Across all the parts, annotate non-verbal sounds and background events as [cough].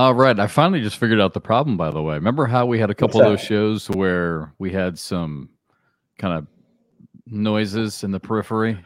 All right. I finally just figured out the problem, by the way. Remember how we had a couple of those shows where we had some kind of noises in the periphery?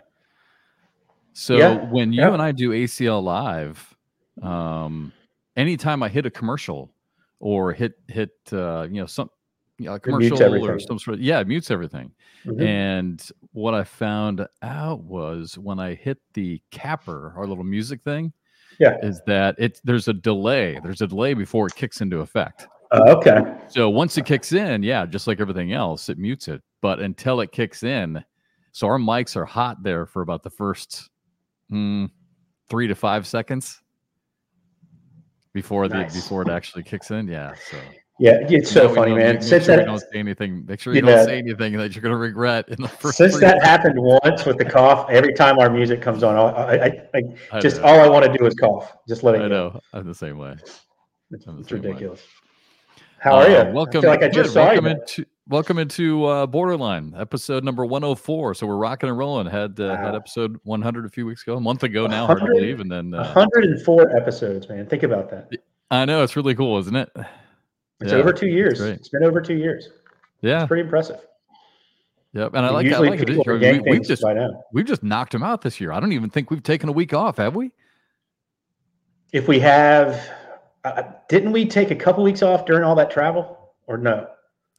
So Yeah, when you yeah. and I do ACL live, um, anytime I hit a commercial or hit hit uh, you know some you know, a It mutes commercial or some sort of yeah, it mutes everything. Mhm. And what I found out was when I hit the capper, our little music thing, Yeah. is that it there's a delay. There's a delay before it kicks into effect. Uh, okay. So once it kicks in, yeah, just like everything else, it mutes it. But until it kicks in, so our mics are hot there for about the first mm, three to five seconds before the before it actually kicks in. Yeah. So Yeah, it's so funny, man. Make Since sure that don't say anything. Make sure you Yeah. don't say anything that you're going to regret in the [laughs] first. since that seconds. happened once with the cough, every time our music comes on, I, I, I I just know. all I want to do is cough. Just let it I go. know. I'm the same way. It's, it's same way. ridiculous. How are Uh, you? Welcome. Like I just saw welcome you. into welcome into uh, BoarderLine episode number 104. So we're rocking and rolling. Had uh, had episode 100 a few weeks ago, a month ago now. Hard to believe. And then uh, 104 episodes, man. Think about that. I know it's really cool, isn't it? It's Yeah, over two years. It's been over two years. Yeah. It's pretty impressive. Yep. And I like I like it. people We, yank we've just by now. we've just knocked them out this year. I don't even think we've taken a week off, have we? If we have, uh, didn't we take a couple weeks off during all that travel, or no?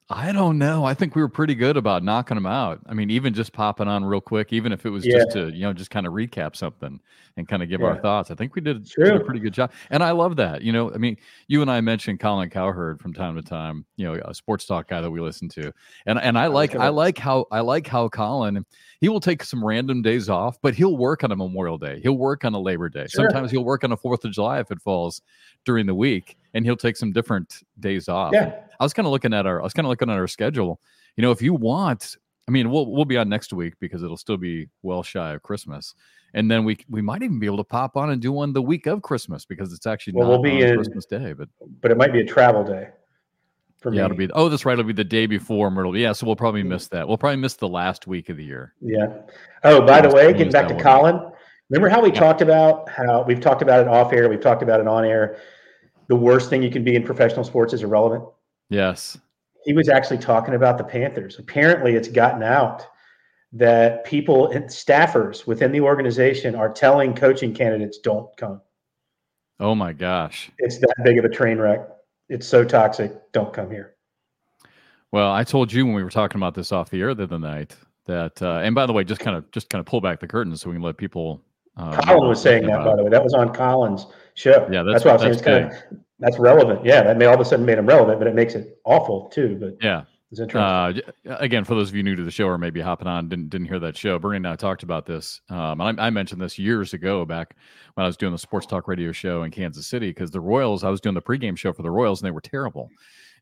I don't know. I think we were pretty good about knocking them out. I mean, even just popping on real quick, even if it was just to, you know, just kind of recap something and kind of give our thoughts. I think we did, did a pretty good job. And I love that. You know, I mean, you and I mentioned Colin Cowherd from time to time, you know, a sports talk guy that we listen to. And and I like I like how I like how Colin he will take some random days off, but he'll work on a Memorial Day. He'll work on a Labor Day. Sure. Sometimes he'll work on a Fourth of July if it falls during the week, and he'll take some different days off. Yeah. I was kind of looking at our I was kind of looking at our schedule. You know, if you want, I mean, we'll we'll be on next week because it'll still be well shy of Christmas, and then we we might even be able to pop on and do one the week of Christmas because it's actually Well, not we'll be on in- Christmas Day. But But it might be a travel day. For yeah, me. it'll be oh that's right, it'll be the day before Myrtle. Yeah, so we'll probably miss that. We'll probably miss the last week of the year. Yeah. Oh, by the way, getting back to. Colin, remember how we Yeah. talked about how we've talked about it off air, we've talked about it on air. The worst thing you can be in professional sports is irrelevant. Yes. He was actually talking about the Panthers. Apparently, it's gotten out that people and staffers within the organization are telling coaching candidates, don't come. Oh my gosh. It's that big of a train wreck. It's so toxic. Don't come here. Well, I told you when we were talking about this off the air the other night that, uh, and by the way, just kind of just kind of pull back the curtain so we can let people. Uh, Colin was saying that, by the way. That was on Colin's show. Yeah, that's, that's- what I was saying. It's kind of that's relevant. Yeah, that may all of a sudden made him relevant, but it makes it awful too. But Yeah. it's interesting. Uh, again, for those of you new to the show or maybe hopping on, didn't didn't hear that show. Bernie and I talked about this. Um, and I, I mentioned this years ago back when I was doing the sports talk radio show in Kansas City because the Royals. I was doing the pregame show for the Royals and they were terrible.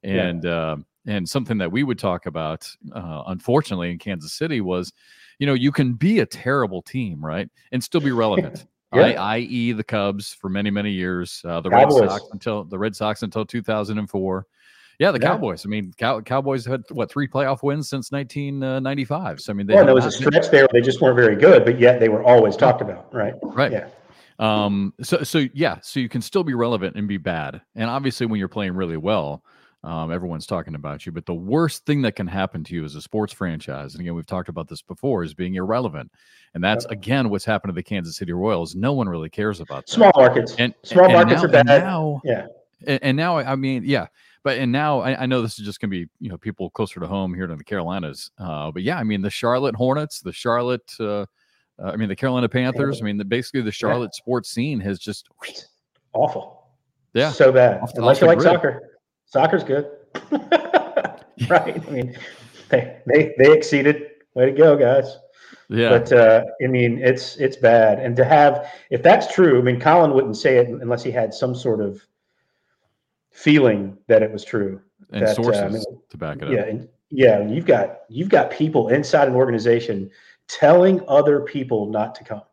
Yeah. And uh, and something that we would talk about, uh, unfortunately, in Kansas City was, you know, you can be a terrible team, right, and still be relevant. [laughs] Yeah. I, i.e., the Cubs for many many years, uh, the Red Sox until the Red Sox until 2004. Yeah, the Yeah. Cowboys. I mean, Cow- Cowboys had what three playoff wins since 1995. So I mean, they have there was a stretch there they just weren't very good, but yet they were always talked about, right? right. Yeah. Um. So so yeah. So you can still be relevant and be bad. And obviously, when you're playing really well, um, everyone's talking about you. But the worst thing that can happen to you as a sports franchise, and again, we've talked about this before, is being irrelevant. And that's again what's happened to the Kansas City Royals. No one really cares about that. Small markets. And Small and markets now- are bad. now- Yeah. and, and now I mean, yeah, but and now I, I know this is just gonna be you know people closer to home here in the Carolinas. Uh, but yeah, I mean the Charlotte Hornets, the Charlotte, uh, uh, I mean the Carolina Panthers. I mean the, basically the Charlotte sports scene has just Awful. yeah. So bad. Off Unless off you like grid. soccer. Soccer's good. [laughs] right. I mean, they, they they exceeded. Way to go, guys. Yeah, But uh, I mean, it's it's bad. And to have, if that's true, I mean, Colin wouldn't say it unless he had some sort of feeling that it was true. and that, uh, sources I mean, to back it up. Yeah, and yeah, and you've got you've got people inside an organization telling other people not to come.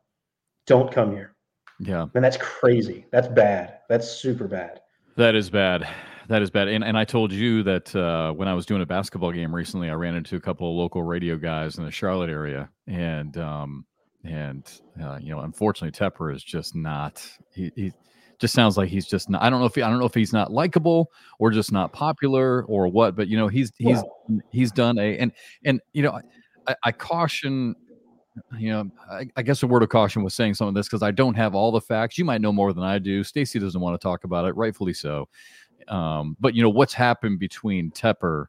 Don't come here. Yeah, And that's crazy. That's bad. That's super bad. that is bad. That is bad. And and I told you that uh, when I was doing a basketball game recently, I ran into a couple of local radio guys in the Charlotte area, and um, and uh, you know, unfortunately, Tepper is just not. He, he just sounds like he's just not, I don't know if he, I don't know if he's not likable or just not popular or what, but you know, he's he's he's done a and and you know, I, I caution you know, I, I, guess a word of caution was saying some of this because I don't have all the facts. You might know more than I do. Stacy doesn't want to talk about it, rightfully so. Um, but you know what's happened between Tepper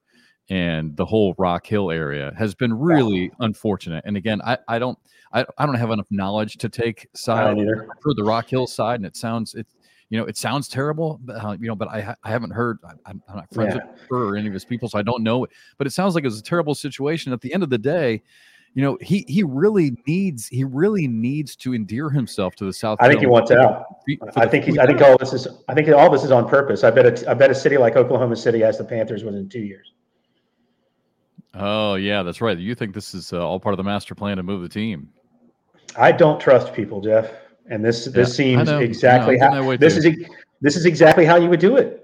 and the whole Rock Hill area has been really yeah. unfortunate. And again, I, I don't I, I don't have enough knowledge to take side for the Rock Hill side, and it sounds it you know it sounds terrible, but, uh, you know, but I I haven't heard I, am not friends yeah. with her or any of his people, so I don't know. But it sounds like it's a terrible situation. At the end of the day, you know, he he really needs he really needs to endear himself to the South. I think he wants out. I think he's. I think all this is. I think all this is on purpose. I bet. A, I bet a city like Oklahoma City has the Panthers within two years. Oh yeah, that's right. You think this is uh, all part of the master plan to move the team? I don't trust people, Jeff, and this this yeah, seems exactly how this too. is. This is exactly how you would do it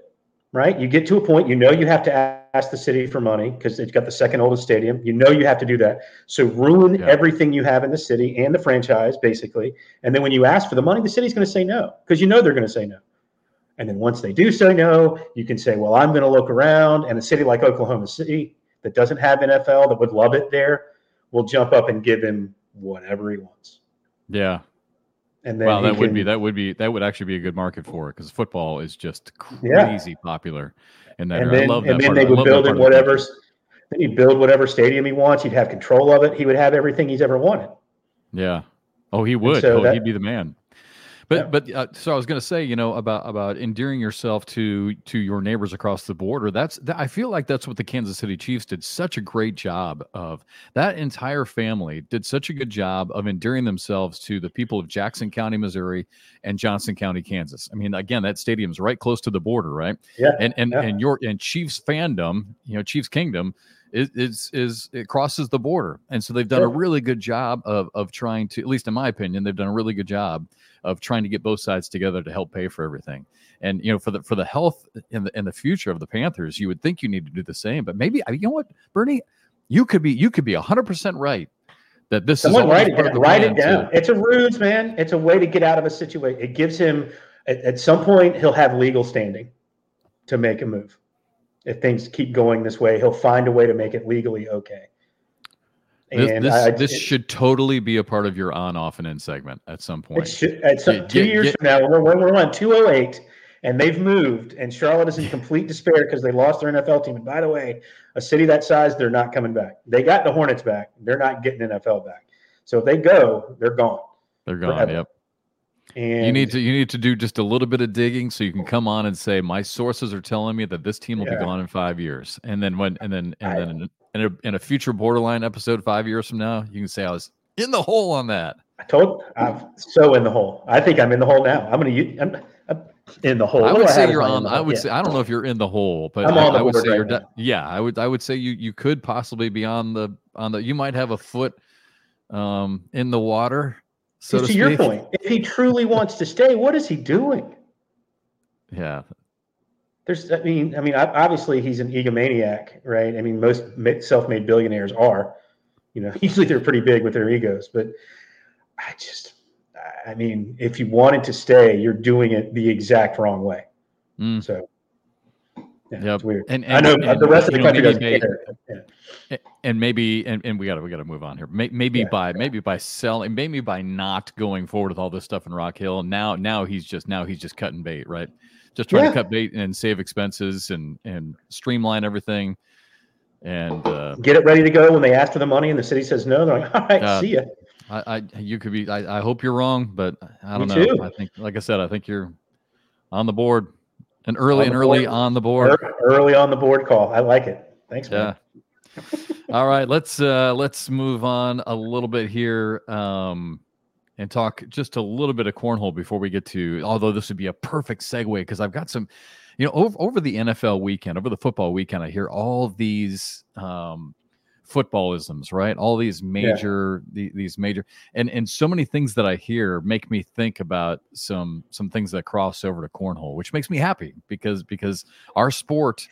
right? You get to a point, you know, you have to ask the city for money because it's got the second oldest stadium. You know, you have to do that. So ruin yeah. everything you have in the city and the franchise, basically. And then when you ask for the money, the city's going to say no because you know they're going to say no. And then once they do say no, you can say, well, I'm going to look around. And a city like Oklahoma City that doesn't have NFL, that would love it there, will jump up and give him whatever he wants. Yeah. And then wow, that can, would be that would be that would actually be a good market for it because football is just crazy yeah. popular in that. And then, and then they would build it whatever. He'd build whatever stadium he wants. He'd have control of it. He would have everything he's ever wanted. Yeah. Oh, he would. So oh, that, he'd be the man. But yeah. but uh, so I was going to say, you know, about about endearing yourself to to your neighbors across the border. That's that, I feel like that's what the Kansas City Chiefs did such a great job of. That entire family did such a good job of endearing themselves to the people of Jackson County, Missouri, and Johnson County, Kansas. I mean, again, that stadium's right close to the border, right? Yeah. And and yeah. and your and Chiefs fandom, you know, Chiefs Kingdom is is, is it crosses the border, and so they've done a really good job of of trying to, at least in my opinion, they've done a really good job of trying to get both sides together to help pay for everything. And you know, for the for the health in the in the future of the Panthers, you would think you need to do the same. But maybe uh, you know what, Bernie, you could be you could be hundred percent right that this Someone is write it down. Write it down. To, it's a ruse, man. It's a way to get out of a situation. It gives him at, at some point he'll have legal standing to make a move. If things keep going this way, he'll find a way to make it legally okay. And this, I, this it, should totally be a part of your on, off, and in segment at some point. Should, at some, get, two get, years get, from now, we're, we're on 208 and they've moved, and Charlotte is in [laughs] complete despair because they lost their NFL team. And by the way, a city that size, they're not coming back. They got the Hornets back. They're not getting NFL back. So if they go, they're gone. They're gone. Forever. Yep. And you need to you need to do just a little bit of digging so you can come on and say my sources are telling me that this team will yeah. be gone in five years, and then when and then and I, then in a, in a future BoarderLine episode five years from now, you can say I was in the hole on that. I told I'm so in the hole. I think I'm in the hole now. I'm gonna I'm, I'm in the hole. I would say you're on. I would yeah. say I don't know if you're in the hole, but I, I, would say right you're. Yeah, I would. I would say you you could possibly be on the on the. You might have a foot um in the water. So to, to your point, if he truly wants to stay, what is he doing? Yeah, there's i mean i mean obviously he's an egomaniac right? I mean most self-made billionaires are. You know [laughs] usually they're pretty big with their egos but i just i mean if you wanted to stay you're doing it the exact wrong way. Mm. so yeah, yep. weird. And, and, I know and, the rest of the country doesn't may, care. Yeah. And maybe, and, and we got to we got to move on here. Maybe yeah, by maybe by selling, maybe by not going forward with all this stuff in Rock Hill. Now, now he's just now he's just cutting bait, right? just trying yeah. to cut bait and save expenses and and streamline everything and uh, get it ready to go when they ask for the money and the city says no they're like [laughs] all right uh, see ya I, I you could be I, I hope you're wrong but i don't Me know too. i think like i said i think you're on the board and early and early board. on the board early on the board call i like it thanks man. yeah all right let's uh let's move on a little bit here um and talk just a little bit of cornhole before we get to although this would be a perfect segue because I've got some you know over, over the NFL weekend over the football weekend I hear all these um footballisms right all these major yeah. the, these major and and so many things that I hear make me think about some some things that cross over to cornhole which makes me happy because because our sport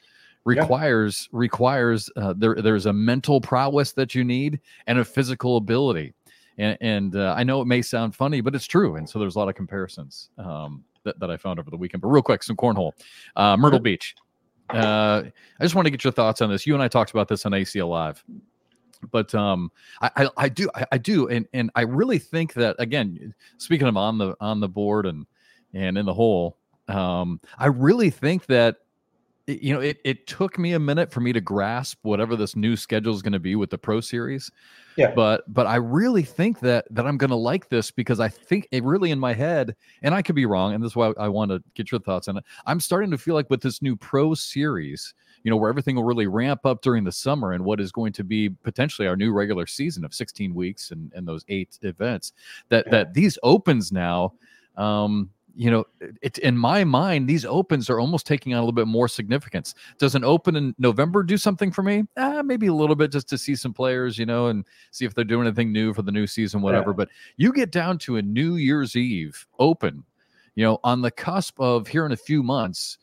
requires yeah. requires uh, there there's a mental prowess that you need and a physical ability and, and uh, I know it may sound funny, but it's true. And so there's a lot of comparisons. Um, that, that I found over the weekend. But real quick, some cornhole, uh, Myrtle Beach. Uh, I just want to get your thoughts on this. You and I talked about this on ACL Live but um I, I, I do I, I, do and and I really think that again speaking of on the on the board and and in the hole um I really think that you know, it, it took me a minute for me to grasp whatever this new schedule is going to be with the Pro Series. Yeah. But but I really think that that I'm going to like this because I think it really in my head, and I could be wrong, and this is why I want to get your thoughts on it. I'm starting to feel like with this new Pro Series, you know, where everything will really ramp up during the summer and what is going to be potentially our new regular season of 16 weeks and, and those eight events, that yeah. that these opens now. Um, you know, it's in my mind, these opens are almost taking on a little bit more significance. Does an open in November do something for me? Uh, maybe a little bit just to see some players, you know, and see if they're doing anything new for the new season, whatever. Yeah. But you get down to a New Year's Eve open, you know, on the cusp of here in a few months,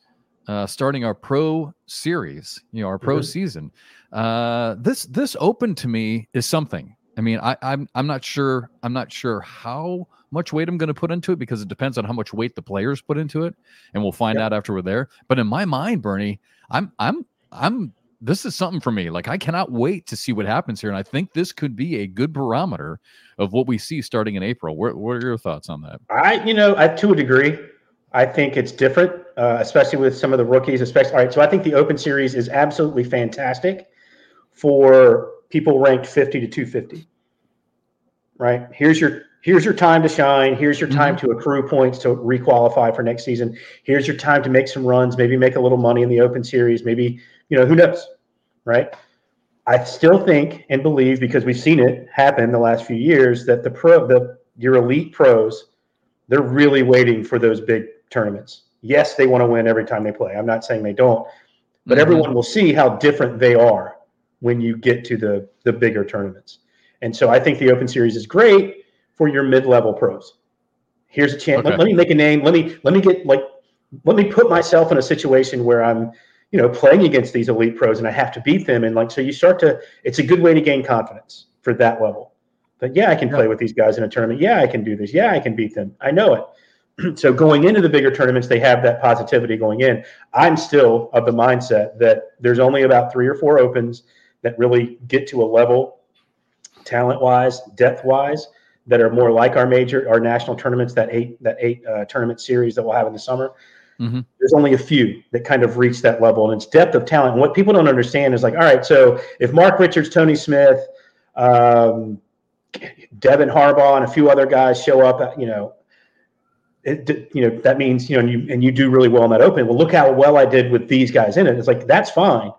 uh, starting our pro series, you know, our pro mm-hmm. season. Uh, this this open to me is something. I mean, I, I'm I'm not sure. I'm not sure how much weight I'm going to put into it because it depends on how much weight the players put into it, and we'll find yep. out after we're there. But in my mind, Bernie, I'm I'm I'm this is something for me. Like I cannot wait to see what happens here, and I think this could be a good barometer of what we see starting in April. What, what are your thoughts on that? I, you know, I, to a degree, I think it's different, uh, especially with some of the rookies. Especially, all right. So I think the Open Series is absolutely fantastic for people ranked 50 to 250. Right. Here's your here's your time to shine. Here's your time mm-hmm. to accrue points to requalify for next season. Here's your time to make some runs, maybe make a little money in the open series. Maybe, you know, who knows? Right. I still think and believe because we've seen it happen the last few years that the pro the your elite pros, they're really waiting for those big tournaments. Yes, they want to win every time they play. I'm not saying they don't, but mm-hmm. everyone will see how different they are when you get to the the bigger tournaments. And so I think the Open Series is great for your mid-level pros. Here's a chance. Okay. Let, let, me make a name. Let me let me get like let me put myself in a situation where I'm, you know, playing against these elite pros and I have to beat them. And like so you start to it's a good way to gain confidence for that level. But yeah, I can play with these guys in a tournament. Yeah, I can do this. Yeah, I can beat them. I know it. [clears throat] so going into the bigger tournaments, they have that positivity going in. I'm still of the mindset that there's only about three or four opens that really get to a level talent wise, depth wise, that are more like our major, our national tournaments, that eight that eight uh, tournament series that we'll have in the summer. Mm-hmm. There's only a few that kind of reach that level, and it's depth of talent. And what people don't understand is like, all right, so if Mark Richards, Tony Smith, um, Devin Harbaugh, and a few other guys show up, you know, it, you know that means you know and you and you do really well in that open. Well, look how well I did with these guys in it. It's like that's fine,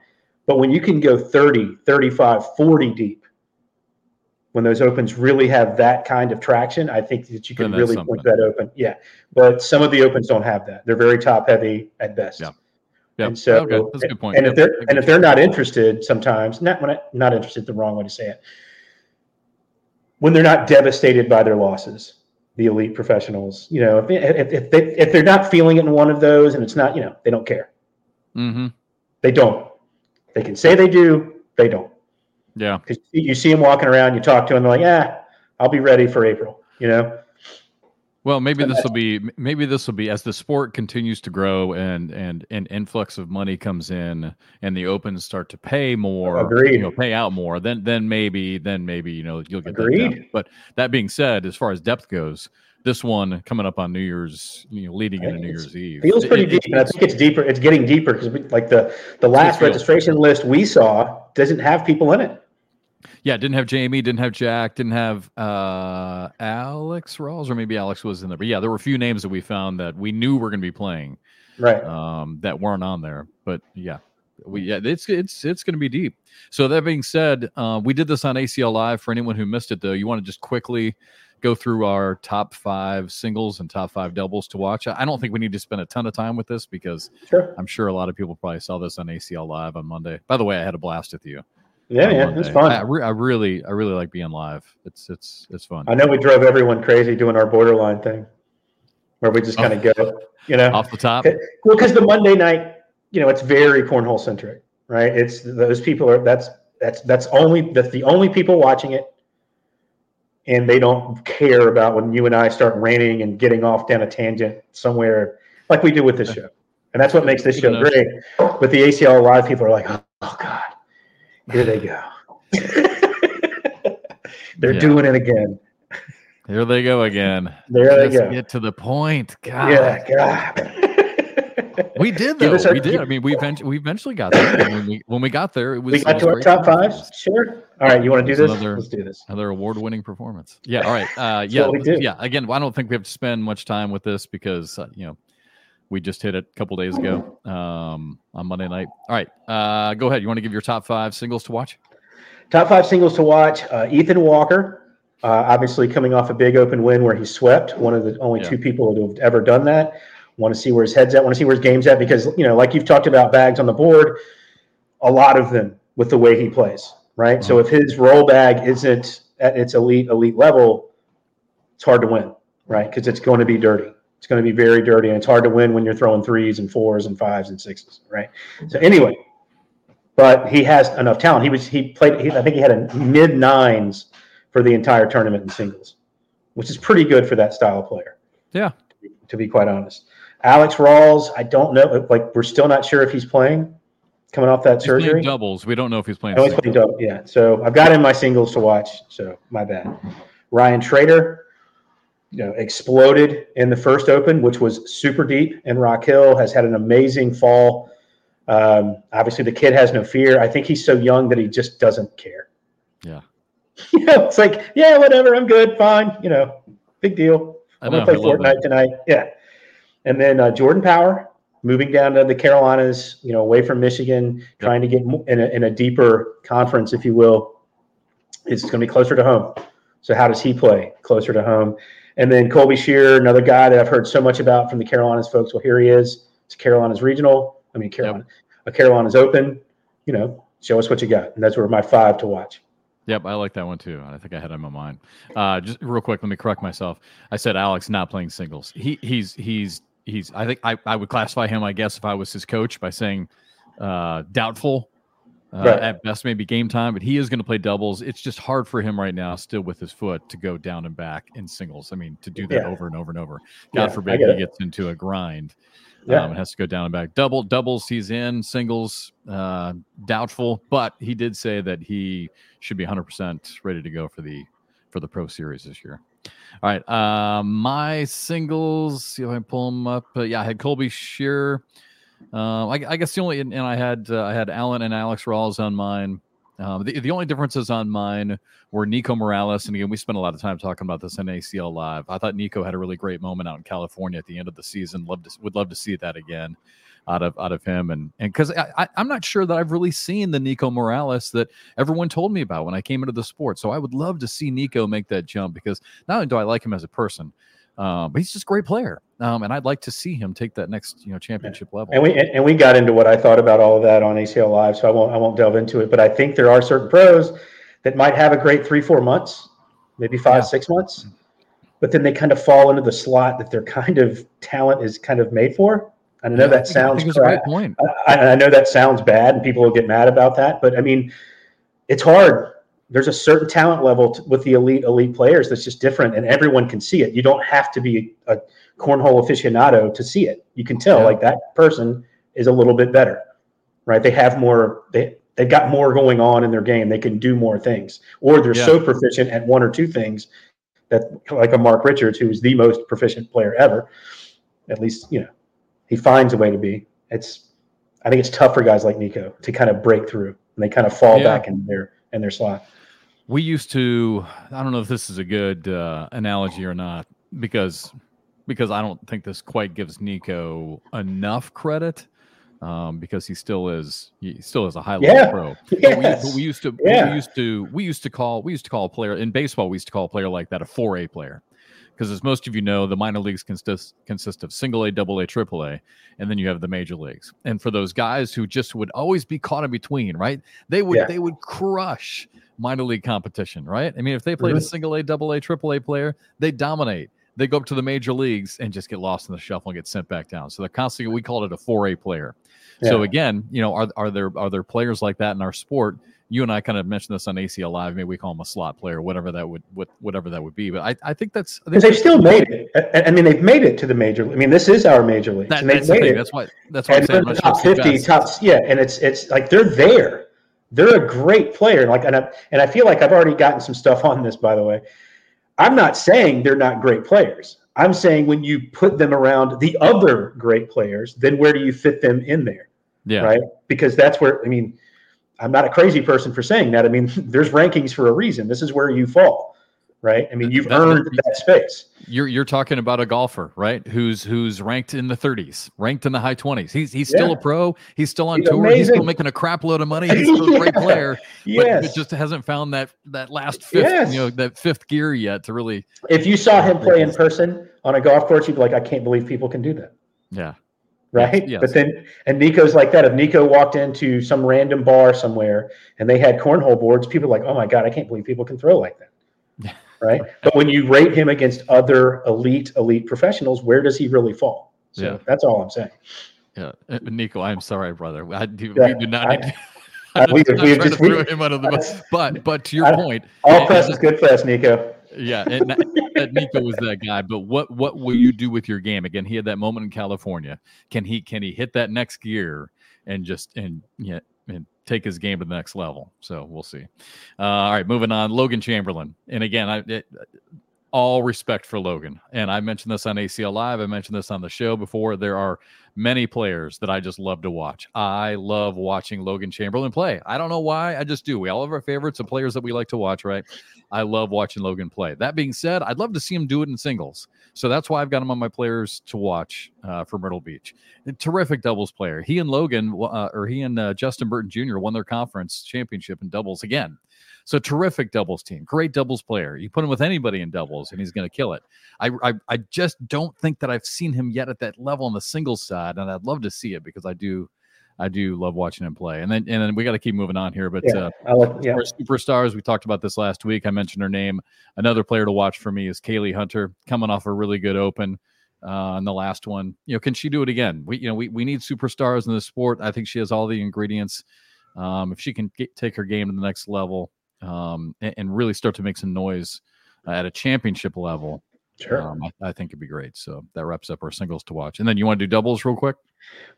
but when you can go 30, 35, 40 deep when those opens really have that kind of traction, I think that you can really point that open. Yeah. But some of the opens don't have that. They're very top heavy at best. Yeah. Yeah. And so, okay. That's a good point. And, if they're and if they're not interested, sometimes not when I, not interested, the wrong way to say it. When they're not devastated by their losses, the elite professionals, you know, if if, if they if they're not feeling it in one of those, and it's not, you know, they don't care. Mm-hmm. They don't. They can say they do. They don't. Yeah. Because you see them walking around, you talk to them, they're like, yeah, I'll be ready for April, you know? Well, maybe this will be maybe this will be as the sport continues to grow and and an influx of money comes in and the opens start to pay more, Agreed. you know, pay out more. Then then maybe then maybe you know you'll get Agreed. that. But that being said, as far as depth goes, this one coming up on New Year's, you know, leading into New Year's Eve. Feels pretty it, deep. It, I think it's deeper. It's getting deeper because like the the last registration list we saw doesn't have people in it. Yeah, didn't have Jamie, didn't have Jack, didn't have uh, Alex Rawls, or maybe Alex was in there. But yeah, there were a few names that we found that we knew were going to be playing, right? Um, that weren't on there. But yeah, we yeah, it's it's it's going to be deep. So that being said, uh, we did this on ACL Live. For anyone who missed it, though, you want to just quickly go through our top five singles and top five doubles to watch. I don't think we need to spend a ton of time with this because sure. I'm sure a lot of people probably saw this on ACL Live on Monday. By the way, I had a blast with you. Yeah, yeah, it's fun. I, re- I, really, I really like being live. It's it's it's fun. I know we drove everyone crazy doing our BoarderLine thing, where we just kind of go, you know, off the top. Well, because the Monday night, you know, it's very cornhole centric, right? It's those people are that's that's that's only that's the only people watching it. and they don't care about when you and I start raining and getting off down a tangent somewhere like we do with this show. And that's what makes this show great. With the ACL Live, people are like, oh, oh God, here they go. [laughs] They're yeah. doing it again. Here they go again. There they go. Get to the point. God. Yeah, God. [laughs] we did though. Our, we did. I mean, we eventually we eventually got there. when we when we got there, it was. We got to our top five. Sure. All right. You want to do this? Another, Let's do this. Another award-winning performance. Yeah. All right. Uh, yeah. Yeah. Again, I don't think we have to spend much time with this because uh, you know we just hit it a couple days ago um, on Monday night. All right. Uh, go ahead. You want to give your top five singles to watch? Top five singles to watch. Uh, Ethan Walker uh, obviously, coming off a big open win where he swept, one of the only yeah. two people who have ever done that. Want to see where his head's at. Want to see where his game's at because you know, like you've talked about bags on the board, a lot of them with the way he plays, right? Mm-hmm. So if his roll bag isn't at its elite elite level, it's hard to win, right? Because it's going to be dirty. It's going to be very dirty, and it's hard to win when you're throwing threes and fours and fives and sixes, right? So anyway, but he has enough talent. He was he played. He, I think he had a mid nines for the entire tournament in singles, which is pretty good for that style of player. Yeah. To be quite honest. Alex Rawls, I don't know. Like, we're still not sure if he's playing coming off that he's surgery. doubles. We don't know if he's playing. Oh, he's playing double. Yeah. So I've got in my singles to watch. So my bad. Ryan Trader, you know, exploded in the first open, which was super deep. And Rock Hill has had an amazing fall. Um, obviously, the kid has no fear. I think he's so young that he just doesn't care. Yeah. [laughs] you know, it's like, yeah, whatever, I'm good, fine, you know, big deal. I'm gonna play Fortnite tonight. Yeah. And then uh, Jordan Power moving down to the Carolinas, you know, away from Michigan, yep. trying to get in a, in a deeper conference, if you will. It's going to be closer to home. So how does he play closer to home? And then Colby Shear, another guy that I've heard so much about from the Carolinas folks. Well, here he is. It's Carolinas regional. I mean, Carolina, yep. a Carolinas open. You know, show us what you got. And that's where my five to watch. Yep, I like that one too. I think I had him on mine. Uh, just real quick, let me correct myself. I said Alex not playing singles. He he's he's he's. I think I, I would classify him, I guess, if I was his coach, by saying uh, doubtful. Uh, right. At best, maybe game time, but he is going to play doubles. It's just hard for him right now, still with his foot, to go down and back in singles. I mean, to do that yeah. over and over and over. God yeah, forbid he gets into a grind. Yeah. Um, it has to go down and back. Double doubles, he's in. Singles, uh, doubtful. But he did say that he should be 100 percent ready to go for the for the Pro Series this year. All right, uh, my singles. See if I pull them up. Uh, yeah, I had Colby Shear. Uh, I, I, guess the only and I had uh, I had Allen and Alex Rawls on mine. Um, the, the only differences on mine were Nico Morales, and again, we spent a lot of time talking about this in ACL Live. I thought Nico had a really great moment out in California at the end of the season. Love to would love to see that again out of out of him, and and because I, am not sure that I've really seen the Nico Morales that everyone told me about when I came into the sport. So I would love to see Nico make that jump because not only do I like him as a person, uh, but he's just a great player. Um, and I'd like to see him take that next, you know, championship level. And we and we got into what I thought about all of that on ACL Live, so I won't I won't delve into it. But I think there are certain pros that might have a great three four months, maybe five yeah. six months, but then they kind of fall into the slot that their kind of talent is kind of made for. I know yeah, that sounds crap. Point. I, I know that sounds bad, and people will get mad about that. But I mean, it's hard there's a certain talent level t- with the elite elite players that's just different and everyone can see it. You don't have to be a cornhole aficionado to see it. You can tell yeah. like that person is a little bit better right? They have more they they've got more going on in their game. They can do more things. Or they're yeah. so proficient at one or two things that like a mark richards who's the most proficient player ever at least you know he finds a way to be. It's i think it's tough for guys like nico to kind of break through and they kind of fall yeah. back in their in their slot we used to i don't know if this is a good uh, analogy or not because because i don't think this quite gives nico enough credit um, because he still is he still is a high level yeah. pro. Yes. [laughs] But, we, but we used to yeah. we used to we used to call we used to call a player in baseball we used to call a player like that a 4A player because as most of you know, the minor leagues consist consist of single A, double A, triple A, and then you have the major leagues. And for those guys who just would always be caught in between, right? They would yeah. they would crush minor league competition, right? I mean, if they played mm-hmm. a single A, double A, triple A player, they dominate. they go up to the major leagues and just get lost in the shuffle and get sent back down. So they're constantly we call it a 4A player. Yeah. So again, you know, are are there are there players like that in our sport? You and I kind of mentioned this on ACL Live. Maybe we call him a slot player, whatever that would what, whatever that would be. But I, I think that's because they've still made it. I mean, they've made it to the major. I mean, this is our major league. That, that's the thing. It. That's why. That's why I'm saying top fifty, top yeah, and it's it's like they're there. They're a great player. Like, and I and I feel like I've already gotten some stuff on this. By the way, I'm not saying they're not great players. I'm saying when you put them around the other great players, then where do you fit them in there? Yeah. Right. Because that's where, I mean, I'm not a crazy person for saying that. I mean, [laughs] there's rankings for a reason. This is where you fall right? I mean, you've that, earned that space. You're you're talking about a golfer, right? Who's who's ranked in the 30s, ranked in the high 20s. He's he's still yeah. a pro. He's still on he's tour. Amazing. He's still making a crap load of money. [laughs] He's still yeah. a great player. Yes. But, but, just hasn't found that that last fifth, yes. you know, that fifth gear yet to really. If you saw him play in person on a golf course, you'd be like, I can't believe people can do that. Yeah. Right. Yes. But then, and Nico's like that. If Nico walked into some random bar somewhere and they had cornhole boards, people are like, oh my God, I can't believe people can throw like that [laughs] right? But when you rate him against other elite elite professionals, where does he really fall? So yeah. that's all I'm saying. Yeah, uh, Nico, I'm sorry, brother. I do, yeah, we do not. I, [laughs] I, we, we just threw him under the bus. But but to your I, point, all press is good press, Nico. Yeah, and, and Nico was that guy. But what what will you do with your game? Again, he had that moment in California. Can he can he hit that next gear and just and yeah take his game to the next level. So we'll see. Uh, all right, moving on. Logan Chamberlain, and again, I it, all respect for Logan, and I mentioned this on ACL Live. I mentioned this on the show before. There are many players that I just love to watch. I love watching Logan Chamberlain play. I don't know why, I just do. We all have our favorites of players that we like to watch, right? I love watching Logan play. That being said, I'd love to see him do it in singles. So that's why I've got him on my players to watch uh, for Myrtle Beach. A terrific doubles player. He and Logan, uh, or he and uh, Justin Burton Jr. won their conference championship in doubles again. So terrific doubles team, great doubles player. You put him with anybody in doubles, and he's going to kill it. I, I I just don't think that I've seen him yet at that level on the singles side, and I'd love to see it because I do I do love watching him play. And then and then we got to keep moving on here. But yeah, uh, like, yeah. superstars, we talked about this last week. I mentioned her name. Another player to watch for me is Kaylee Hunter, coming off a really good open. Uh, in the last one, you know, can she do it again? We, you know, we, we need superstars in the sport. I think she has all the ingredients. Um, if she can get, take her game to the next level um, and, and, really start to make some noise uh, at a championship level, sure, um, I, I, think it'd be great. So that wraps up our singles to watch. And then you want to do doubles real quick?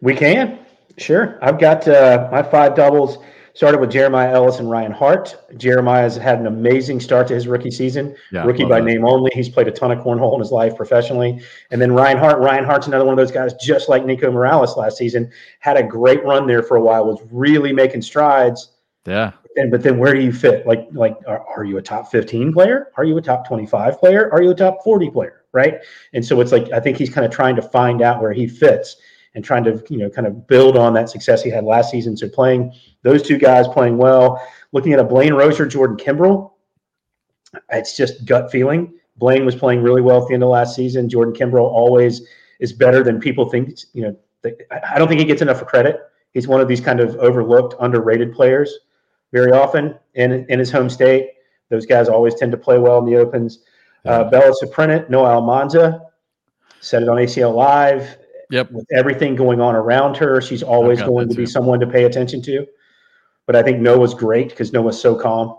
We can. Sure. I've got uh, my five doubles. Started with Jeremiah Ellis and Ryan Hart. Jeremiah has had an amazing start to his rookie season. Yeah, rookie by that. name only. He's played a ton of cornhole in his life professionally. And then Ryan Hart. Ryan Hart's another one of those guys, just like Nico Morales last season. Had a great run there for a while. Was really making strides. Yeah. And but then where do you fit? Like like are, are you a top 15 player? Are you a top 25 player? Are you a top 40 player? Right. And so it's like I think he's kind of trying to find out where he fits and trying to you know kind of build on that success he had last season. So playing those two guys playing well. Looking at a Blaine Roser, Jordan Kimbrell, it's just gut feeling. Blaine was playing really well at the end of last season. Jordan Kimbrell always is better than people think. You know, I don't think he gets enough credit. He's one of these kind of overlooked, underrated players very often in in his home state. Those guys always tend to play well in the opens. Uh, Bella Suprinit, Noah Almanza, said it on ACL Live. Yep. With everything going on around her, she's always going to be someone to pay attention to. But I think Noah's great because Noah's so calm,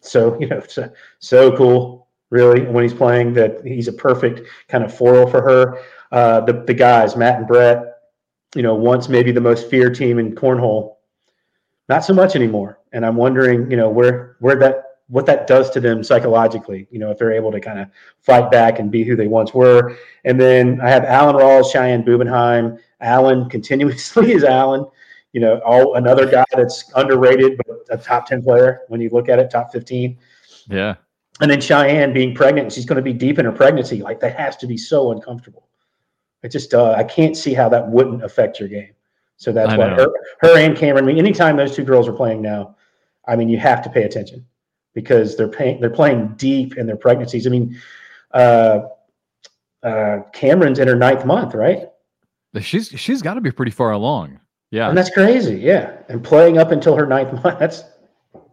so [laughs] you know, so, so cool. Really, when he's playing, that he's a perfect kind of foil for her. Uh, the the guys, Matt and Brett, you know, once maybe the most feared team in cornhole, not so much anymore. And I'm wondering, you know, where where that what that does to them psychologically, you know, if they're able to kind of fight back and be who they once were. And then I have Alan Rawls, Cheyenne Bubenheim. Alan [laughs] continuously is Alan, you know, all another guy that's underrated, but a top 10 player when you look at it, top 15. Yeah. And then Cheyenne being pregnant, she's going to be deep in her pregnancy. Like that has to be so uncomfortable. It just, uh, I can't see how that wouldn't affect your game. So that's why her, her and Cameron, I mean, anytime those two girls are playing now, I mean, you have to pay attention because they're paying they're playing deep in their pregnancies. I mean, uh, uh, Cameron's in her ninth month, right? She's she's got to be pretty far along. Yeah, and that's crazy. Yeah, and playing up until her ninth month, [laughs] that's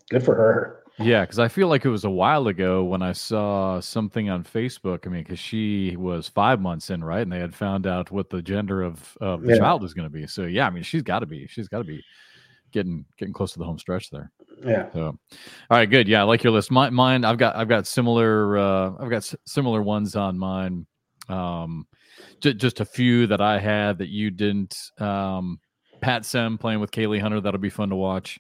good for her. Yeah, because I feel like it was a while ago when I saw something on Facebook. I mean, because she was five months in, right, and they had found out what the gender of, of the yeah. child was going to be. So yeah, I mean, she's got to be, she's got to be getting getting close to the home stretch there. Yeah. So, all right, good. Yeah, I like your list. My, mine, I've got I've got similar uh, I've got s- similar ones on mine. Um, j- just a few that I had that you didn't. Um, Pat Sem playing with Kaylee Hunter. That'll be fun to watch.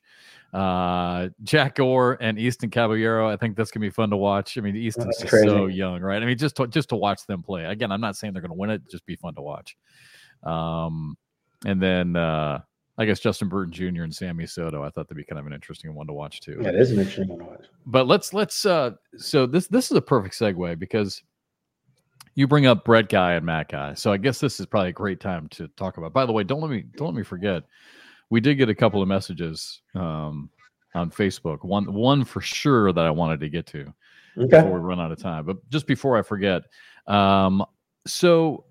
Uh, Jack Gore and Easton Caballero. I think that's gonna be fun to watch. I mean, Easton's just so young, right? I mean, just to, just to watch them play. Again, I'm not saying they're gonna win it. Just be fun to watch. Um, and then uh, I guess Justin Burton Jr. and Sammy Soto. I thought that'd be kind of an interesting one to watch too. Yeah, it is an interesting one to watch. But let's let's uh so this this is a perfect segue because you bring up Brett Guy and Matt Guy. So I guess this is probably a great time to talk about. By the way, don't let me don't let me forget we did get a couple of messages um, on Facebook. One one for sure that I wanted to get to okay. before we run out of time. But just before I forget, um, so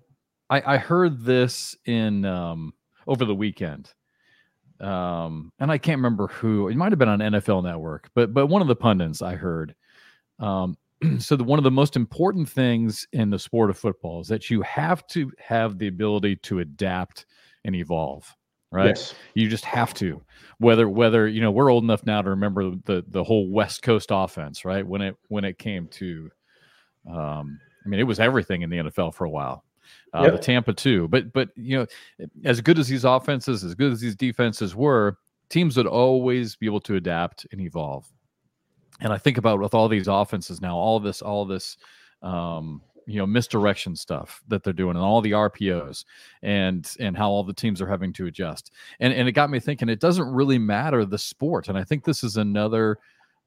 I, I, heard this in um, over the weekend, um, and I can't remember who. It might have been on NFL Network, but but one of the pundits I heard. Um, [clears throat] so the, one of the most important things in the sport of football is that you have to have the ability to adapt and evolve right? Yes. You just have to. Whether whether you know we're old enough now to remember the the whole West Coast offense, right? When it when it came to, um, I mean, it was everything in the NFL for a while. Uh, yep. The Tampa 2, but but you know, as good as these offenses, as good as these defenses were, teams would always be able to adapt and evolve. And I think about with all these offenses now, all this, all this, um, you know misdirection stuff that they're doing and all the RPOs and and how all the teams are having to adjust. And and it got me thinking it doesn't really matter the sport. And I think this is another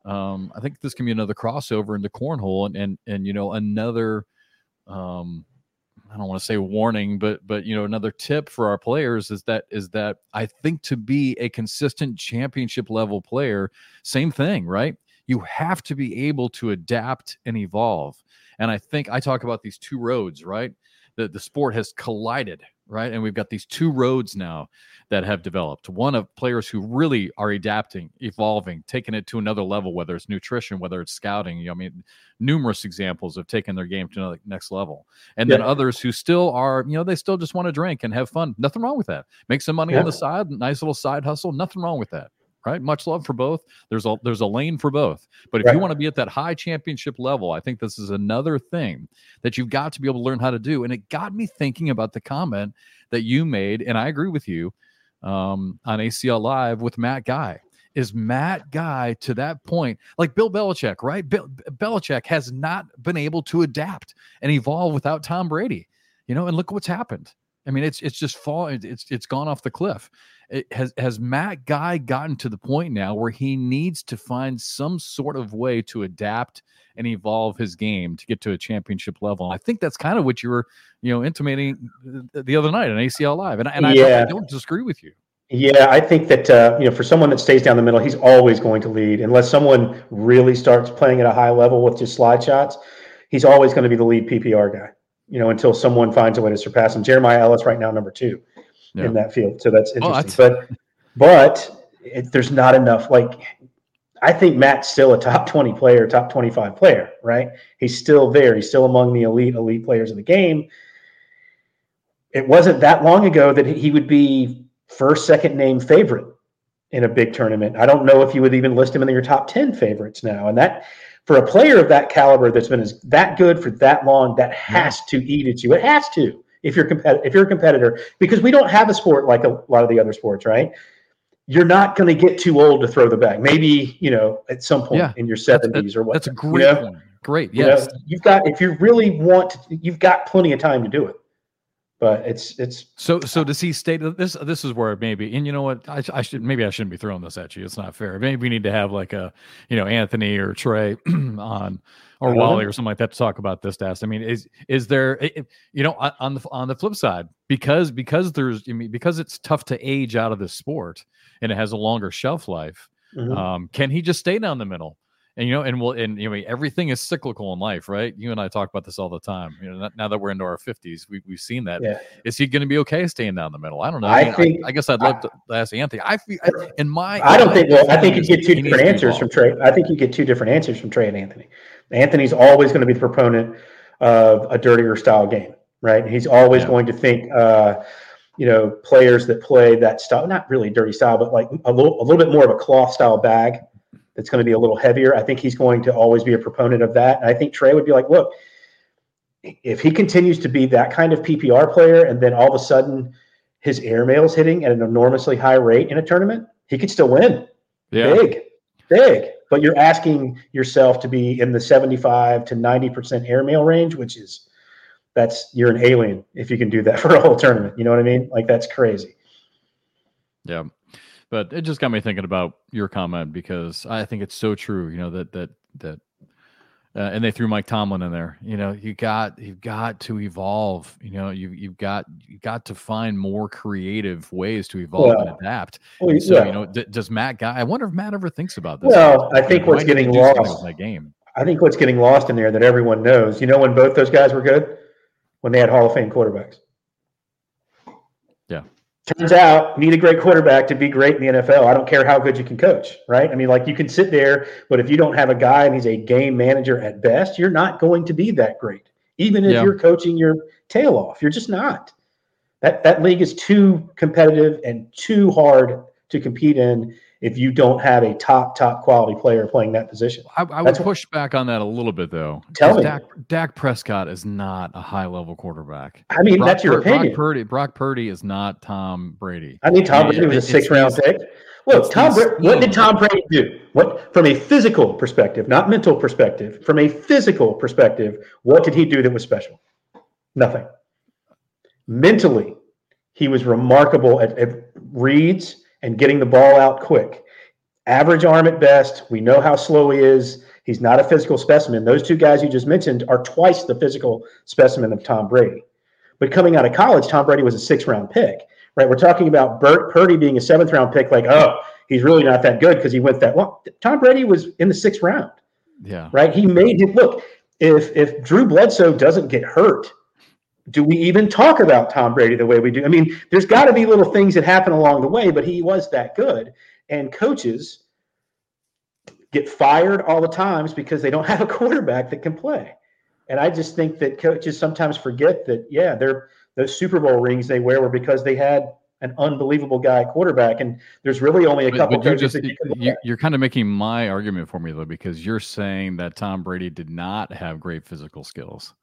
um I think this can be another crossover into cornhole and and and you know another um I don't want to say warning, but but you know another tip for our players is that is that I think to be a consistent championship level player, same thing, right? You have to be able to adapt and evolve. And I think I talk about these two roads, right? That the sport has collided, right? And we've got these two roads now that have developed. One of players who really are adapting, evolving, taking it to another level, whether it's nutrition, whether it's scouting. You know, I mean, numerous examples of taking their game to the next level. And yeah. then others who still are, you know, they still just want to drink and have fun. Nothing wrong with that. Make some money yeah. on the side, nice little side hustle. Nothing wrong with that right? Much love for both. There's a there's a lane for both. But if right. you want to be at that high championship level, I think this is another thing that you've got to be able to learn how to do. And it got me thinking about the comment that you made, and I agree with you um, on ACL Live with Matt Guy. Is Matt Guy to that point, like Bill Belichick, right? Bill Belichick has not been able to adapt and evolve without Tom Brady, you know, and look what's happened. I mean, it's it's just fall. It's it's gone off the cliff. It has has Matt Guy gotten to the point now where he needs to find some sort of way to adapt and evolve his game to get to a championship level. I think that's kind of what you were, you know, intimating the other night on ACL Live, and, and I, yeah. I don't disagree with you. Yeah, I think that uh, you know, for someone that stays down the middle, he's always going to lead unless someone really starts playing at a high level with just slide shots. He's always going to be the lead PPR guy you know, until someone finds a way to surpass him. Jeremiah Ellis right now number two yeah. in that field, so that's oh, interesting. Oh, that's... But but it, there's not enough. Like I think Matt's still a top twenty player, top twenty five player, right? He's still there. He's still among the elite elite players of the game. It wasn't that long ago that he would be first, second name favorite in a big tournament. I don't know if you would even list him in your top 10 favorites now. And that for a player of that caliber that's been as, that good for that long, that has yeah. to eat at you. It has to if you're compet- if you're a competitor because we don't have a sport like a lot of the other sports, right? You're not going to get too old to throw the bag. Maybe you know at some point yeah. in your 70s or what. That's a great you know? Great. Yes. You know, you've got if you really want, to, you've got plenty of time to do it but it's it's so so does he state this this is where maybe and you know what I, I should maybe i shouldn't be throwing this at you it's not fair maybe we need to have like a you know anthony or trey [clears throat] on or wally or something like that to talk about this test i mean is is there you know on the on the flip side because because there's i mean because it's tough to age out of this sport and it has a longer shelf life mm-hmm. um, can he just stay down the middle and you know, and we'll, and you know, everything is cyclical in life, right? You and I talk about this all the time. You know, now that we're into our fifties, we, we've seen that. Yeah. Is he going to be okay staying down the middle? I don't know. I, I mean, think. I, I, guess I'd love I, to ask Anthony. I feel in my. I don't think. Well, I think you get two different answers from Trey. I think you get two different answers from Trey and Anthony. Anthony's always going to be the proponent of a dirtier style game, right? He's always yeah. going to think. Uh, you know, players that play that style, not really dirty style, but like a little, a little bit more of a cloth style bag that's going to be a little heavier. I think he's going to always be a proponent of that. And I think Trey would be like, look, if he continues to be that kind of PPR player and then all of a sudden his airmail is hitting at an enormously high rate in a tournament, he could still win. Yeah. Big, big. But you're asking yourself to be in the 75 to 90% airmail range, which is that's you're an alien if you can do that [laughs] for a whole tournament. You know what I mean? Like that's crazy. Yeah. But it just got me thinking about your comment because I think it's so true. You know that that that, uh, and they threw Mike Tomlin in there. You know, you got you've got to evolve. You know, you you've got you got to find more creative ways to evolve and adapt. Well, and so yeah. you know, d- does Matt guy? I wonder if Matt ever thinks about this. Well, I think what's getting lost in that game. I think what's getting lost in there that everyone knows. You know, when both those guys were good, when they had Hall of Fame quarterbacks. Turns out, need a great quarterback to be great in the NFL. I don't care how good you can coach, right? I mean, like you can sit there, but if you don't have a guy and he's a game manager at best, you're not going to be that great. Even if yeah. you're coaching your tail off, you're just not. That that league is too competitive and too hard to compete in if you don't have a top top quality player playing that position. I, I would push back on that a little bit though. Tell me, Dak, Dak, Prescott is not a high level quarterback. I mean, Brock, that's your opinion. Brock Purdy, Brock Purdy is not Tom Brady. I mean, Tom Brady was a six round pick. Look, Tom. what did Tom Brady do? What from a physical perspective, not mental perspective, from a physical perspective, what did he do that was special? Nothing. Mentally, he was remarkable at, at reads and getting the ball out quick. Average arm at best. We know how slow he is. He's not a physical specimen. Those two guys you just mentioned are twice the physical specimen of Tom Brady. But coming out of college, Tom Brady was a six round pick, right? We're talking about Bert Purdy being a seventh round pick, like, oh, he's really not that good because he went that well. Tom Brady was in the sixth round. Yeah. Right. He made him look. If if Drew Bledsoe doesn't get hurt, do we even talk about Tom Brady the way we do? I mean, there's got to be little things that happen along the way, but he was that good. And coaches get fired all the times because they don't [laughs] have a quarterback that can play. And I just think that coaches sometimes forget that, yeah, they're those Super Bowl rings they wear were because they had an unbelievable guy quarterback. And there's really only a couple. But, but you you, you're kind of making my argument for me though, because you're saying that Tom Brady did not have great physical skills.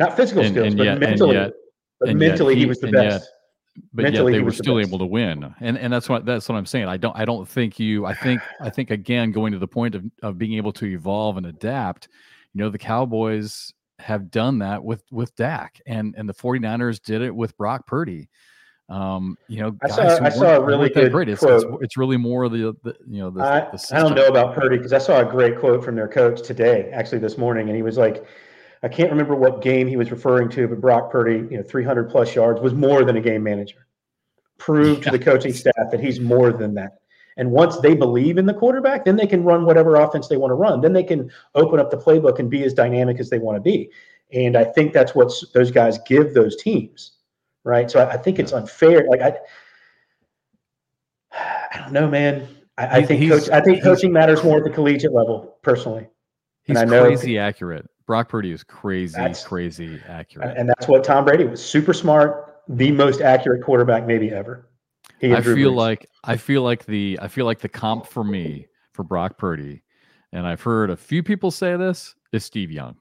Not physical and, skills, and but yet, mentally. Yet, but mentally, he, he, was the best. Yet, but mentally, yet they were still able to win, and and that's what that's what I'm saying. I don't I don't think you. I think I think again going to the point of of being able to evolve and adapt. You know, the Cowboys have done that with with Dak, and and the 49ers did it with Brock Purdy. Um, you know, I saw, I saw a really good great. It's, it's, it's, really more the, the you know the, I, the I don't know about Purdy because I saw a great quote from their coach today, actually this morning, and he was like, I can't remember what game he was referring to, but Brock Purdy, you know, 300 plus yards was more than a game manager. Proved yeah. to the coaching staff that he's more than that. And once they believe in the quarterback, then they can run whatever offense they want to run. Then they can open up the playbook and be as dynamic as they want to be. And I think that's what those guys give those teams, right? So I, I think it's unfair. Like I, I don't know, man. I, I think coach, I think coaching matters more at the collegiate level, personally. He's and I know crazy accurate. Brock Purdy is crazy, that's, crazy accurate. And that's what Tom Brady was. Super smart, the most accurate quarterback maybe ever. I feel Brees. like I feel like the I feel like the comp for me for Brock Purdy, and I've heard a few people say this is Steve Young,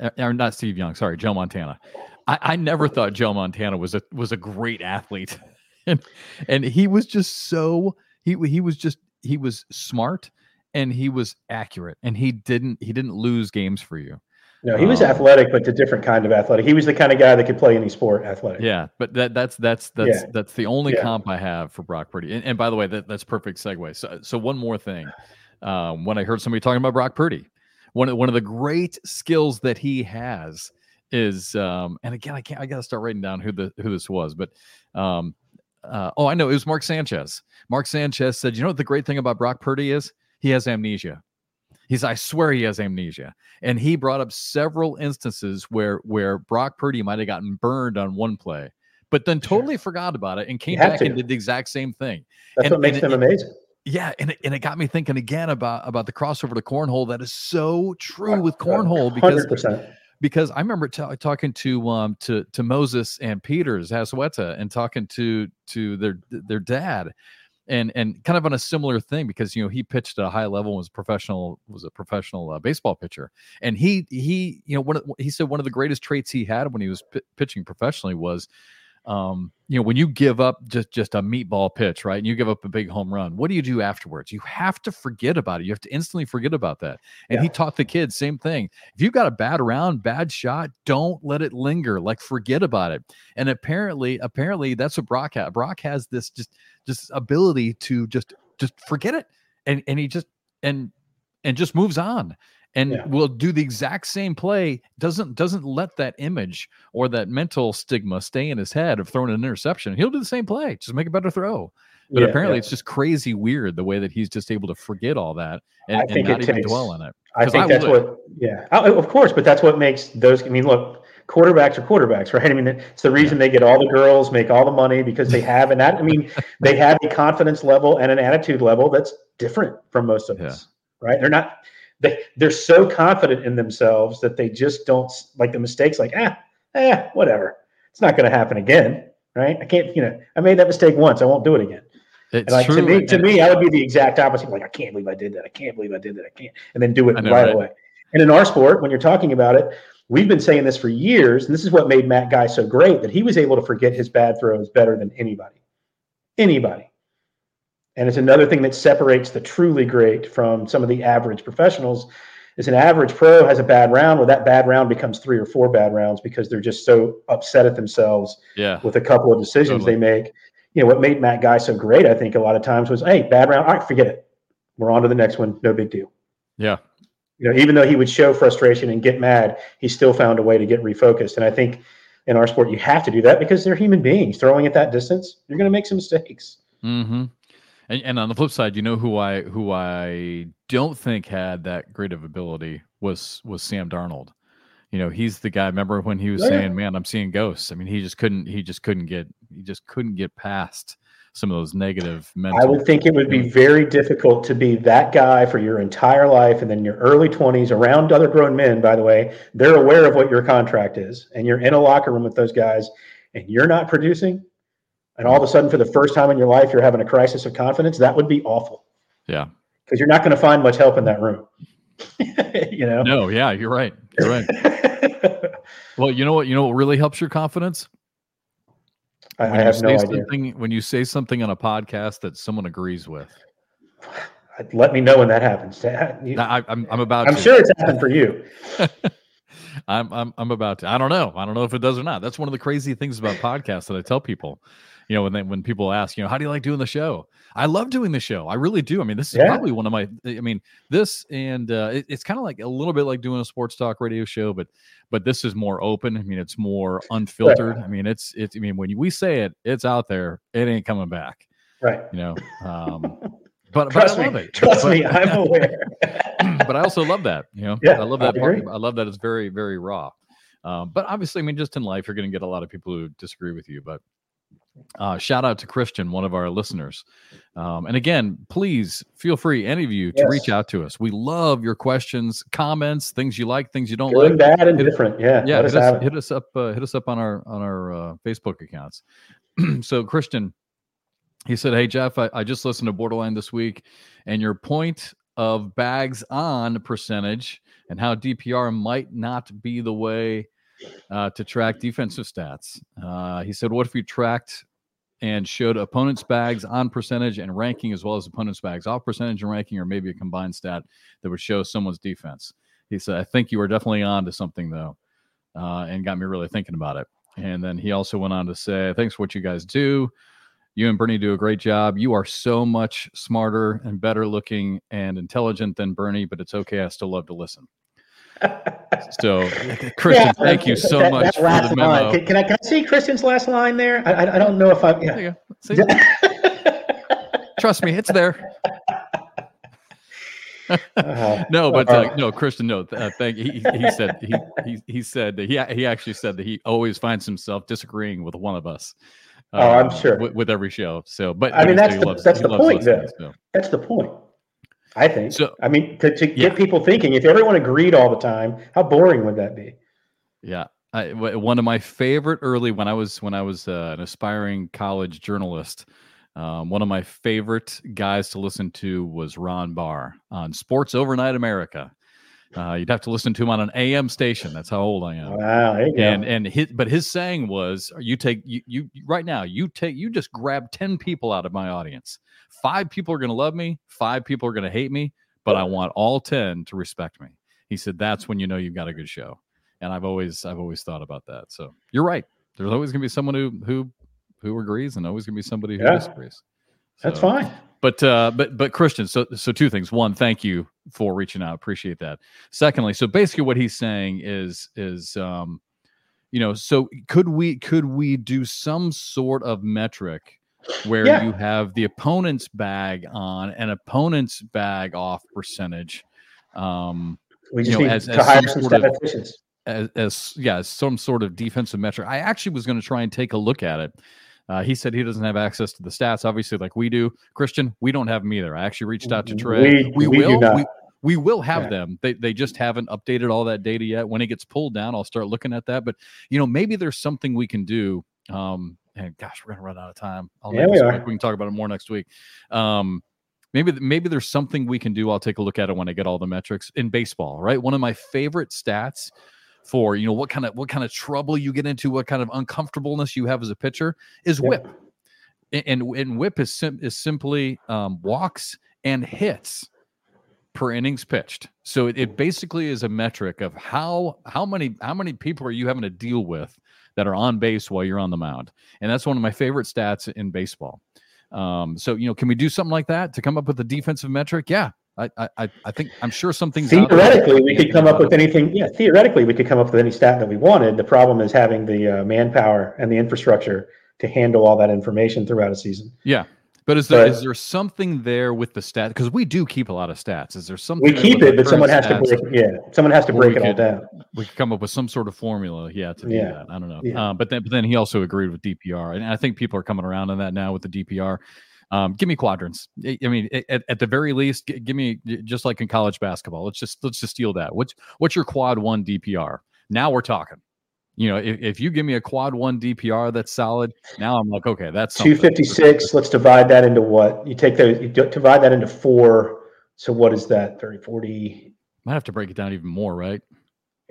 uh, or not Steve Young. Sorry, Joe Montana. I, I never thought Joe Montana was a was a great athlete, [laughs] and and he was just so he he was just he was smart and he was accurate and he didn't he didn't lose games for you. No, he was um, athletic, but a different kind of athletic. He was the kind of guy that could play any sport athletic. Yeah, but that that's that's that's yeah. that's the only yeah. comp I have for Brock Purdy. And, and by the way, that, that's perfect segue. So so one more thing. Um, when I heard somebody talking about Brock Purdy, one of one of the great skills that he has is um, and again I can't I gotta start writing down who the who this was, but um, uh, oh I know it was Mark Sanchez. Mark Sanchez said, you know what the great thing about Brock Purdy is? He has amnesia. He's, I swear he has amnesia. And he brought up several instances where where Brock Purdy might have gotten burned on one play, but then totally sure. forgot about it and came back to. and did the exact same thing. That's and, what makes them it, amazing. Yeah, and it, and it got me thinking again about about the crossover to cornhole. That is so true with cornhole because 100%. because I remember t- talking to um to to Moses and Peters Hasweta and talking to to their their dad and and kind of on a similar thing because you know he pitched at a high level was professional was a professional uh, baseball pitcher. And he he you know one of, he said one of the greatest traits he had when he was p- pitching professionally was um, you know, when you give up just just a meatball pitch, right, and you give up a big home run, what do you do afterwards? You have to forget about it. You have to instantly forget about that. And yeah. he taught the kids same thing. If you've got a bad round, bad shot, don't let it linger. Like forget about it. And apparently, apparently, that's what Brock has. Brock has this just just ability to just just forget it, and and he just and and just moves on and yeah. will do the exact same play doesn't doesn't let that image or that mental stigma stay in his head of throwing an interception he'll do the same play just make a better throw but yeah, apparently yeah. it's just crazy weird the way that he's just able to forget all that and, and not even takes, dwell on it i think I that's would. what yeah of course but that's what makes those i mean look quarterbacks are quarterbacks [laughs] right i mean it's the reason they get all the girls make all the money because they have and that i mean [laughs] they have a confidence level and an attitude level that's different from most of us right they're not they they're so confident in themselves that they just don't like the mistakes. Like ah, eh, whatever. It's not going to happen again, right? I can't. You know, I made that mistake once. I won't do it again. It's like, true. To me, to me, I would be the exact opposite. Like I can't believe I did that. I can't believe I did that. I can't, and then do it know, right, right away. And in our sport, when you're talking about it, we've been saying this for years, and this is what made Matt Guy so great that he was able to forget his bad throws better than anybody. Anybody. And it's another thing that separates the truly great from some of the average professionals is an average pro has a bad round where that bad round becomes three or four bad rounds because they're just so upset at themselves yeah. with a couple of decisions totally. they make. You know, what made Matt Guy so great, I think, a lot of times was, hey, bad round, all right, forget it. We're on to the next one. No big deal. Yeah. You know, even though he would show frustration and get mad, he still found a way to get refocused. And I think in our sport, you have to do that because they're human beings. Throwing at that distance, you're going to make some mistakes. Mm-hmm. And, and on the flip side, you know who I who I don't think had that great of ability was was Sam Darnold. You know, he's the guy. Remember when he was yeah. saying, "Man, I'm seeing ghosts." I mean, he just couldn't. He just couldn't get. He just couldn't get past some of those negative mental. I would think it would be very difficult to be that guy for your entire life, and then your early 20s around other grown men. By the way, they're aware of what your contract is, and you're in a locker room with those guys, and you're not producing and all of a sudden for the first time in your life you're having a crisis of confidence that would be awful. Yeah. Because you're not going to find much help in that room. [laughs] You know? No yeah you're right you're right. [laughs] Well you know what you know what really helps your confidence? I, I have no idea. when you say something on a podcast that someone agrees with. [sighs] Let me know when that happens. You, I, am I'm about i'm to. sure it's happened for you. [laughs] I'm, I'm I'm about to. I don't know. I don't know if it does or not. That's one of the crazy things about podcasts that I tell people you know, when they, when people ask, you know, how do you like doing the show? I love doing the show. I really do. I mean, this is yeah. probably one of my. I mean, this and uh, it, it's kind of like a little bit like doing a sports talk radio show, but but this is more open. I mean, it's more unfiltered. Right. I mean, it's it's. I mean, when we say it, it's out there. It ain't coming back. Right. You know. Um, [laughs] but, trust but I love me, it. Trust but, me, I'm aware. [laughs] but I also love that. You know. Yeah, I love that I part. I love that it's very very raw. Um, but obviously, I mean, just in life, you're going to get a lot of people who disagree with you. But uh, shout out to Christian, one of our listeners. Um, and again, please feel free, any of you, to yes. reach out to us. We love your questions, comments, things you like, things you don't Good, like. bad, and hit, different. Yeah, yeah. Hit us, hit us, up. Uh, hit us up on our on our uh, Facebook accounts. [clears throat] so, Christian, he said, "Hey Jeff, I, I just listened to BoarderLine this week, and your point of bags on percentage and how DPR might not be the way." Uh, to track defensive stats. Uh, he said, What if you tracked and showed opponents' bags on percentage and ranking, as well as opponents' bags off percentage and ranking, or maybe a combined stat that would show someone's defense? He said, I think you are definitely on to something, though, uh, and got me really thinking about it. And then he also went on to say, Thanks for what you guys do. You and Bernie do a great job. You are so much smarter and better looking and intelligent than Bernie, but it's okay. I still love to listen so, Christian, yeah, thank you so that, much that for the memo. Can, can, I, can I see Christian's last line there? I, I, don't know if I. Yeah. [laughs] Trust me, it's there. uh, no, but uh, no, Christian, no. Uh, thank he, he said he, he he said that he he actually said that he always finds himself disagreeing with one of us. Uh, oh, I'm sure with, with, every show. So, but I mean, that's the, loves, that's the point. So. That's the point. I think. So, I mean, to, to yeah. get people thinking, if everyone agreed all the time, how boring would that be? Yeah, I, one of my favorite early when I was when I was uh, an aspiring college journalist. Um, one of my favorite guys to listen to was Ron Barr on Sports Overnight America. Uh, you'd have to listen to him on an AM station. That's how old I am. Wow, and and his, but his saying was, "You take you, you right now. You take you just grab ten people out of my audience. Five people are going to love me. Five people are going to hate me. But I want all ten to respect me." He said, "That's when you know you've got a good show." And I've always I've always thought about that. So you're right. There's always going to be someone who who who agrees, and always going to be somebody who yeah. disagrees. So, That's fine. But uh, but but Christian, so so two things. One, thank you for reaching out. Appreciate that. Secondly, so basically what he's saying is is um, you know, so could we could we do some sort of metric where yeah. you have the opponent's bag on and opponent's bag off percentage? Um, we just you know, need as, to as hire some statisticians. As, as yeah, as some sort of defensive metric. I actually was going to try and take a look at it uh, he said he doesn't have access to the stats, obviously, like we do. Christian, we don't have them either. I actually reached out to Trey. We, we, we will. We, we will have yeah. them. They, they just haven't updated all that data yet. When it gets pulled down, I'll start looking at that. But you know, maybe there's something we can do. Um, and gosh, we're gonna run out of time. I'll yeah, we, are. we can talk about it more next week. Um, maybe maybe there's something we can do. I'll take a look at it when I get all the metrics in baseball. Right, one of my favorite stats for you know what kind of what kind of trouble you get into, what kind of uncomfortableness you have as a pitcher is WHIP and and WHIP is sim- is simply um, walks and hits per innings pitched. So it, it, basically is a metric of how how many how many people are you having to deal with that are on base while you're on the mound, and that's one of my favorite stats in baseball. Um, so you know, can we do something like that to come up with a defensive metric? Yeah. I, I, I think I'm sure something theoretically we could come up with anything. Yeah, theoretically we could come up with any stat that we wanted. The problem is having the uh, manpower and the infrastructure to handle all that information throughout a season. Yeah. But is there but, is there something there with the stat? Because we do keep a lot of stats. Is there something we keep it, but someone has to break. Yeah, someone has to break it could, all down. We could come up with some sort of formula. Yeah, to do yeah. that. I don't know. Yeah. Uh, but then, but then he also agreed with DPR, and I think people are coming around on that now with the DPR. Um, give me quadrants. I mean, at, at the very least, give me just like in college basketball. Let's just let's just steal that. What's what's your quad one DPR? Now we're talking you know, if, if you give me a quad one DPR that's solid, now I'm like, okay, that's 256. Let's divide that into what? You take those, you divide that into four. So what is that? 30, 40? Might have to break it down even more, right?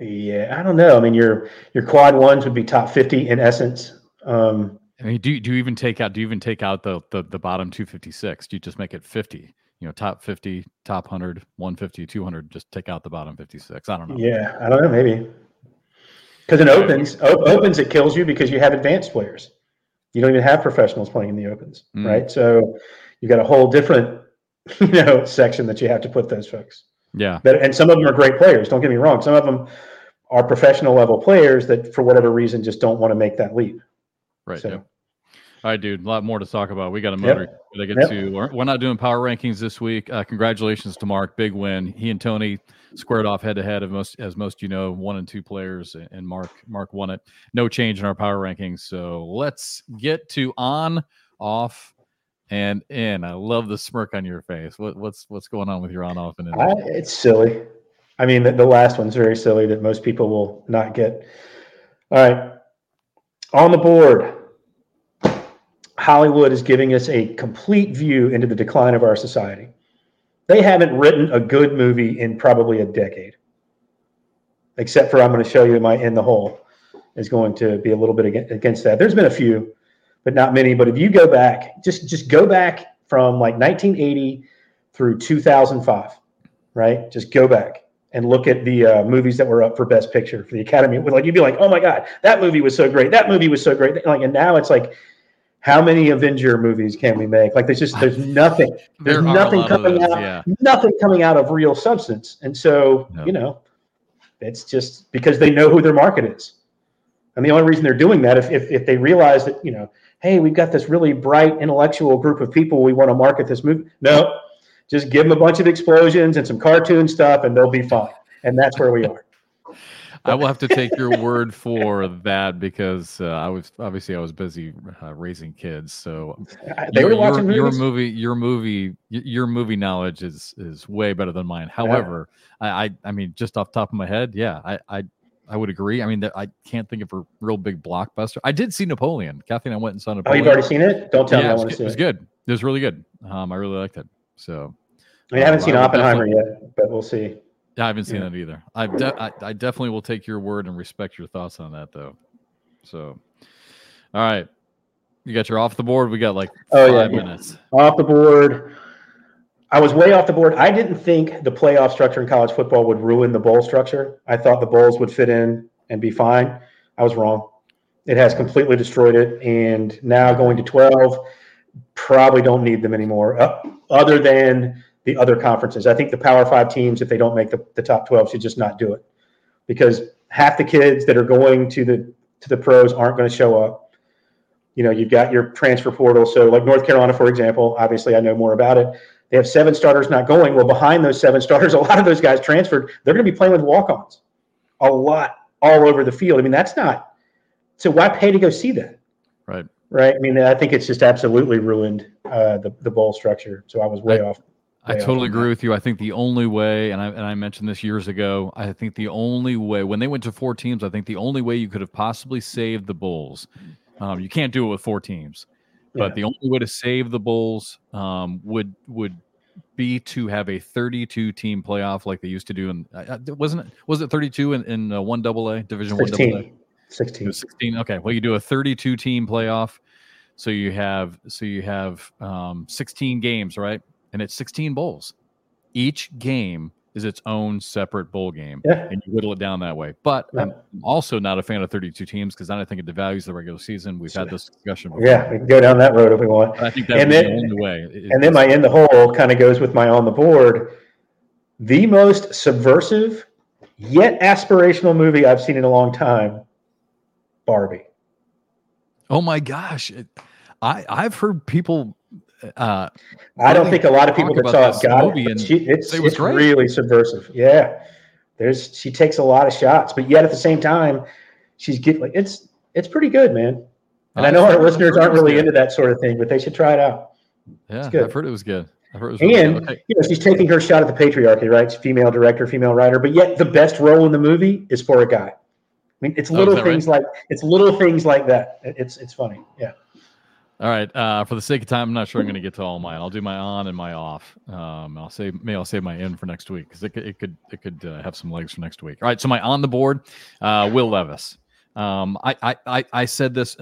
Yeah, I don't know. I mean, your your quad ones would be top 50 in essence. Um, I mean, do, do you even take out do you even take out the, the the bottom 256? Do you just make it 50? You know, top 50, top 100, 150, 200, just take out the bottom 56. I don't know. Yeah, I don't know, maybe. Because in opens, opens it kills you because you have advanced players. You don't even have professionals playing in the opens, mm. right? So you've got a whole different, [laughs] you know, section that you have to put those folks. Yeah. That, and some of them are great players. Don't get me wrong. Some of them are professional level players that, for whatever reason, just don't want to make that leap. Right. So, yeah. All right, dude. A lot more to talk about. We got a motor yep. to get yep. to. We're, we're, not doing power rankings this week. Uh, congratulations to Mark. Big win. He and Tony squared off head to head of most, as most you know, one and two players, and Mark Mark won it. No change in our power rankings. So let's get to on, off, and in. I love the smirk on your face. What, what's what's going on with your on, off, and in? I, it's silly. I mean, the, the last one's very silly that most people will not get. All right, on the board. Hollywood is giving us a complete view into the decline of our society. They haven't written a good movie in probably a decade, except for I'm going to show you my In the Hole is going to be a little bit against that. There's been a few, but not many. But if you go back, just just go back from like 1980 through 2005, right? Just go back and look at the uh, movies that were up for Best Picture for the Academy. Like you'd be like, oh my god, that movie was so great. That movie was so great. Like, and now it's like how many Avenger movies can we make? Like there's just there's nothing. [laughs] There's there nothing coming those, out. Yeah. Nothing coming out of real substance. And so, no. you know, it's just because they know who their market is. And the only reason they're doing that if, if if they realize that, you know, hey, we've got this really bright intellectual group of people we want to market this movie. No, Just give them a bunch of explosions and some cartoon stuff, and they'll be fine. And that's where we are. I will have to take your word for that because uh, I was obviously I was busy uh, raising kids. So [laughs] they your, were watching your, your, movie, your movie, your movie knowledge is is way better than mine. However, yeah. I, I, I mean, just off top of my head, yeah, I I, I would agree. I mean, I can't think of a real big blockbuster. I did see Napoleon. Kathy and I went and saw Napoleon. Oh, you've already seen it? Don't tell yeah, me. I want to see it. It was good. It was really good. Um, I really liked it. So. I haven't seen Oppenheimer yet, but we'll see. Yeah, I haven't seen yeah. that either. I, de- I, I definitely will take your word and respect your thoughts on that, though. So, all right, you got your off the board. We got like oh, five yeah, minutes off the board. I was way off the board. I didn't think the playoff structure in college football would ruin the bowl structure. I thought the bowls would fit in and be fine. I was wrong. It has completely destroyed it, and now going to twelve, probably don't need them anymore. Uh, other than the other conferences. I think the Power Five teams, if they don't make the, the top 12, should just not do it because half the kids that are going to the to the pros aren't going to show up. You know, you've got your transfer portal. So, like North Carolina, for example, obviously I know more about it. They have seven starters not going. Well, behind those seven starters, [laughs] a lot of those guys transferred. They're going to be playing with walk-ons, a lot all over the field. I mean, that's not. So why pay to go see that? Right. Right. I mean, I think it's just absolutely ruined uh, the the bowl structure. So I was way off. I totally agree with you. I think the only way, and I and I mentioned this years ago, I think the only way when they went to four teams, I think the only way you could have possibly saved the Bulls, um, you can't do it with four teams, but yeah. the only way to save the Bulls um, would would be to have a 32 team playoff like they used to do in uh, wasn't it was it 32 in, in uh, one double A division 16. one double A 16 16 okay well you do a 32 team playoff so you have so you have um, 16 games right and it's 16 bowls. Each game is its own separate bowl game, yeah. and you whittle it down that way. But yeah. I'm also not a fan of 32 teams because then I think it devalues the regular season. We've had this discussion before. Yeah, we can go down that road if we want. I think that's the only way. It, and then my in the hole kind of goes with my on the board. The most subversive yet aspirational movie I've seen in a long time, Barbie. Oh my gosh. I, I've heard people uh, I don't think a lot of people that saw it got it. She, it's it it's really subversive. Yeah, there's she takes a lot of shots, but yet at the same time, she's getting like it's it's pretty good, man. And I, I know our listeners aren't really good. into that sort of thing, but they should try it out. Yeah, I've heard it was good. I've heard it was really and okay. you know she's taking her shot at the patriarchy, right? She's female director, female writer, but yet the best role in the movie is for a guy. I mean, it's oh, little oh, things right? like it's little things like that. It's it's funny. Yeah. All right. Uh, for the sake of time, I'm not sure I'm going to get to all mine. I'll do my on and my off. Um, I'll say maybe I'll save my in for next week because it could it could it could uh, have some legs for next week. All right. So my on the board, uh, Will Levis. Um, I, I I I said this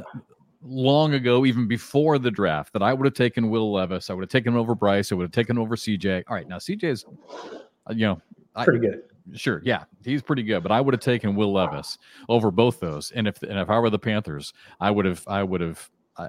long ago, even before the draft, that I would have taken Will Levis. I would have taken over Bryce. I would have taken over CJ. All right. Now CJ is, uh, you know, pretty I, good. Sure, yeah, he's pretty good, but I would have taken Will Levis over both those. And if and if I were the Panthers, I would have I would have I,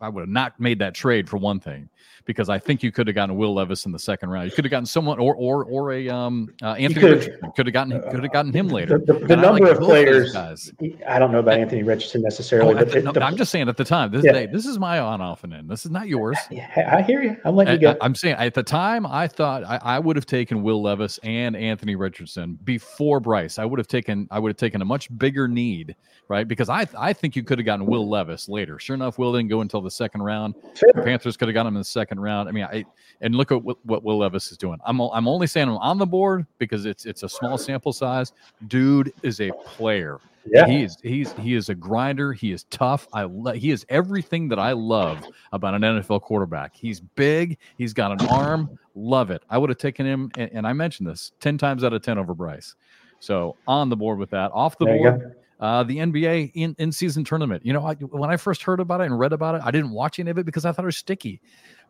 I, would have not made that trade for one thing, because I think you could have gotten Will Levis in the second round. You could have gotten someone or or or a um, uh, Anthony could, Richardson. Could have gotten could have gotten him later. The, the, the number like of players. I don't know about Anthony Richardson necessarily, oh, but the, no, I'm just saying at the time. This yeah. this is my on off and in. This is not yours. I hear you. I'm letting you go. I, am saying at the time I thought I, I would have taken Will Levis and Anthony Richardson before Bryce. I would have taken I would have taken a much bigger need, right? Because I I think you could have gotten Will Levis later. Sure enough, Will didn't go until the second round. Sure. The Panthers could have got him in the second round. I mean, I and look at what, what Will Levis is doing. I'm I'm only saying I'm on the board because it's it's a small sample size. Dude is a player. Yeah. He's he's he is a grinder. He is tough. I lo- he is everything that I love about an NFL quarterback. He's big. He's got an arm. Love it. I would have taken him, and, and, I mentioned this ten times out of ten over Bryce. So on the board with that. Off the board, uh, the NBA in, in season tournament. You know, I, when I first heard about it and read about it, I didn't watch any of it because I thought it was sticky.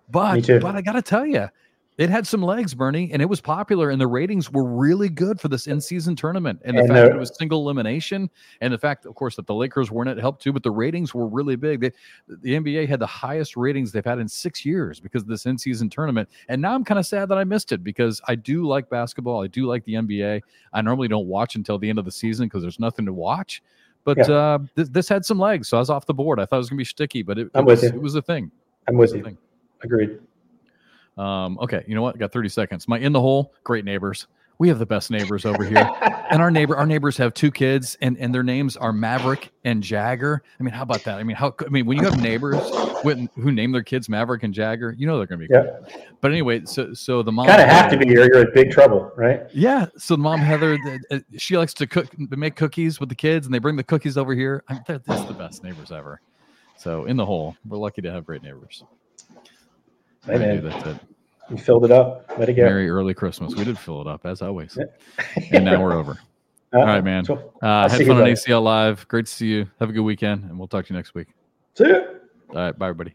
But but I got to tell you, it had some legs, Bernie, and it was popular, and the ratings were really good for this in-season tournament. And the and fact that it was single elimination, and the fact, of course, that the Lakers weren't it helped too. But the ratings were really big. They, the NBA had the highest ratings they've had in six years because of this in-season tournament. And now I'm kind of sad that I missed it because I do like basketball. I do like the NBA. I normally don't watch until the end of the season because there's nothing to watch. But yeah. uh, th- this had some legs, so I was off the board. I thought it was gonna be sticky, but it, it, was, it was, a thing. I'm with you. Thing. Agreed. Um, okay, you know what? I got 30 seconds. My in the hole, great neighbors. We have the best neighbors over here. and our neighbor, our neighbors have two kids, and, and their names are Maverick and Jagger. I mean, how about that? I mean, how I mean, when you have neighbors with, who name their kids Maverick and Jagger, you know they're gonna be yeah. Cool. But anyway, so so the mom kind of have to be here. You're in big trouble, right? Yeah. So the mom Heather, the, uh, she likes to cook, make cookies with the kids, and they bring the cookies over here. I mean, they're, they're the best neighbors ever. So in the hole, we're lucky to have great neighbors. Hey, man. That's it. You filled it up. Let it go. Merry early Christmas. We did fill it up as always. and now we're over. [laughs] Uh, All right, man. Uh, had fun on ACL Live. Great to see you. Have a good weekend, and we'll talk to you next week. See you. All right. Bye, everybody.